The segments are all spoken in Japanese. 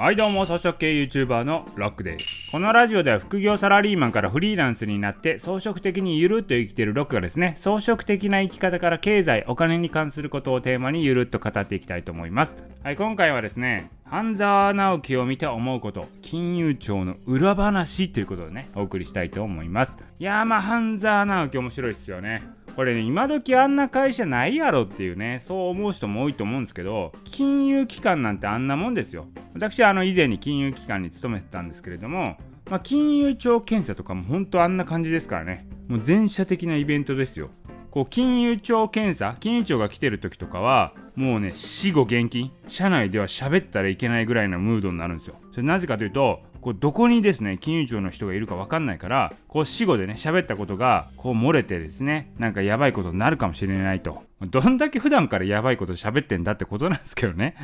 はいどうも装飾系 YouTuber のロックです。このラジオでは副業サラリーマンからフリーランスになって装飾的にゆるっと生きてるロックがですね装飾的な生き方から経済お金に関することをテーマにゆるっと語っていきたいと思います。はい今回はですね半沢直樹を見て思うこと金融庁の裏話ということでねお送りしたいと思います。いやーまあ半沢直樹面白いっすよね。これね、今時あんな会社ないやろっていうね、そう思う人も多いと思うんですけど、金融機関なんてあんなもんですよ。私はあの以前に金融機関に勤めてたんですけれども、まあ、金融庁検査とかも本当あんな感じですからね、もう全社的なイベントですよ。こう金融庁検査、金融庁が来てる時とかは、もうね、死後現金、社内では喋ったらいけないぐらいなムードになるんですよ。それなぜかというと、こうどこにですね金融庁の人がいるか分かんないからこう死後でね喋ったことがこう漏れてですねなんかやばいことになるかもしれないとどんだけ普段からやばいこと喋ってんだってことなんですけどね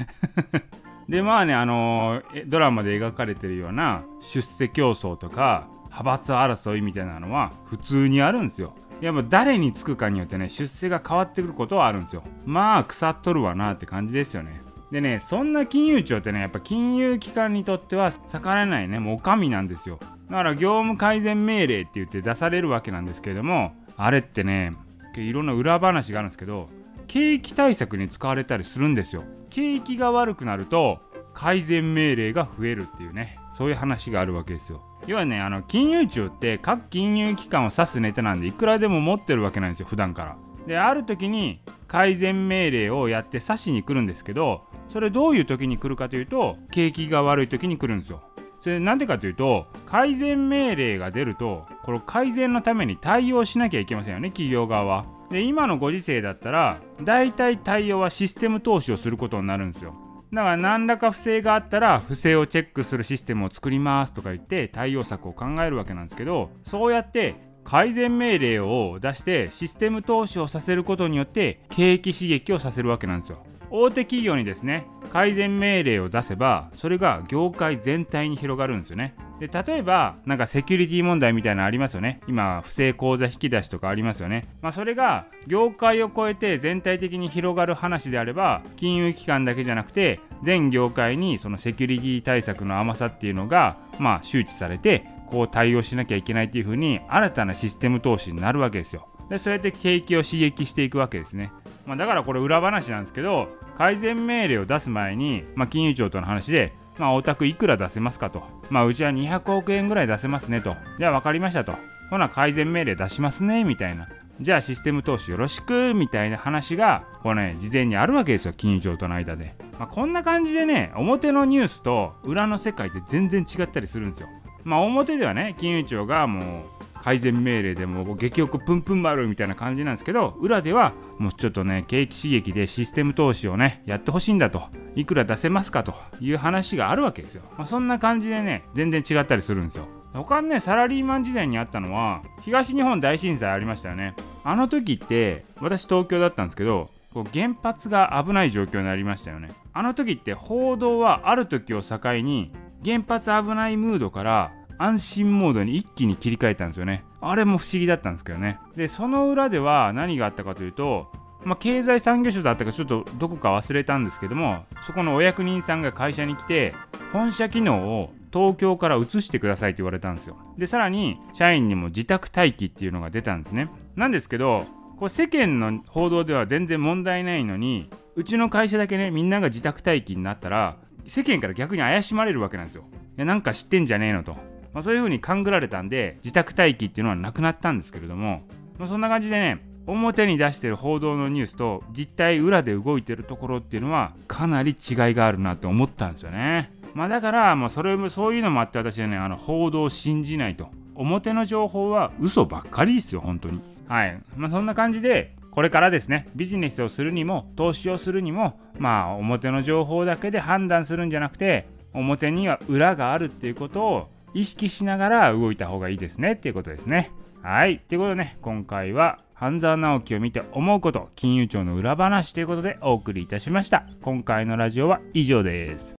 でまあねあの、ドラマで描かれてるような出世競争とか派閥争いみたいなのは普通にあるんですよ。やっぱ誰につくかによってね出世が変わってくることはあるんですよ。まあ腐っとるわなって感じですよね。でねそんな金融庁ってねやっぱ金融機関にとっては逆らえないねもうお上なんですよ。だから業務改善命令って言って出されるわけなんですけれどもあれってねいろんな裏話があるんですけど景気対策に使われたりするんですよ。景気が悪くなると改善命令が増えるっていうね。そういう話があるわけですよ。要はねあの金融庁って各金融機関を指すネタなんでいくらでも持ってるわけなんですよ普段から。である時に改善命令をやって指しに来るんですけどそれどういう時に来るかというと景気が悪い時に来るんですよ。それなんでかというと改善命令が出るとこの改善のために対応しなきゃいけませんよね企業側は。で今のご時世だったら大体対応はシステム投資をすることになるんですよ。だから何らか不正があったら不正をチェックするシステムを作りますとか言って対応策を考えるわけなんですけどそうやって改善命令を出してシステム投資をさせることによって景気刺激をさせるわけなんですよ。大手企業にですね改善命令を出せばそれが業界全体に広がるんですよね。で例えばなんかセキュリティ問題みたいなのありますよね。今不正口座引き出しとかありますよね。まあそれが業界を超えて全体的に広がる話であれば金融機関だけじゃなくて全業界にそのセキュリティ対策の甘さっていうのがまあ周知されてこう対応しなきゃいけないっていうふうに新たなシステム投資になるわけですよ。でそうやって景気を刺激していくわけですね。まあ、だからこれ裏話なんですけど改善命令を出す前に、まあ、金融庁との話で、まあ、お宅いくら出せますかと、まあ、うちは200億円ぐらい出せますねと。じゃあ分かりましたと。ほな改善命令出しますねみたいな。じゃあシステム投資よろしくみたいな話がこれね事前にあるわけですよ金融庁との間で、まあ、こんな感じでね表のニュースと裏の世界って全然違ったりするんですよ。まあ表ではね金融庁がもう改善命令でも激おこプンプン丸みたいな感じなんですけど裏ではもうちょっとね景気刺激でシステム投資をねやってほしいんだといくら出せますかという話があるわけですよ、まあ、そんな感じでね全然違ったりするんですよ。他にねサラリーマン時代にあったのは東日本大震災ありましたよね。あの時って私東京だったんですけどこう原発が危ない状況になりましたよね。あの時って報道はある時を境に原発危ないムードから安心モードに一気に切り替えたんですよね。あれも不思議だったんですけどね。でその裏では何があったかというとまあ、経済産業省だったかちょっとどこか忘れたんですけどもそこのお役人さんが会社に来て本社機能を東京から移してくださいって言われたんですよ。でさらに社員にも自宅待機っていうのが出たんですね。なんですけどこう世間の報道では全然問題ないのにうちの会社だけねみんなが自宅待機になったら世間から逆に怪しまれるわけなんですよ。いやなんか知ってんじゃねえのと。まあ、そういう風に勘ぐられたんで自宅待機っていうのはなくなったんですけれども、まあ、そんな感じでね表に出してる報道のニュースと実態裏で動いてるところっていうのはかなり違いがあるなと思ったんですよね。まあ、だから、まあ、それもそういうのもあって私はねあの報道を信じないと。表の情報は嘘ばっかりですよ本当に。はい。まあそんな感じでこれからですねビジネスをするにも投資をするにもまあ表の情報だけで判断するんじゃなくて表には裏があるっていうことを意識しながら動いた方がいいですねっていうことですね。はい。ということでね、今回は半沢直樹を見て思うこと、金融庁の裏話ということでお送りいたしました。今回のラジオは以上です。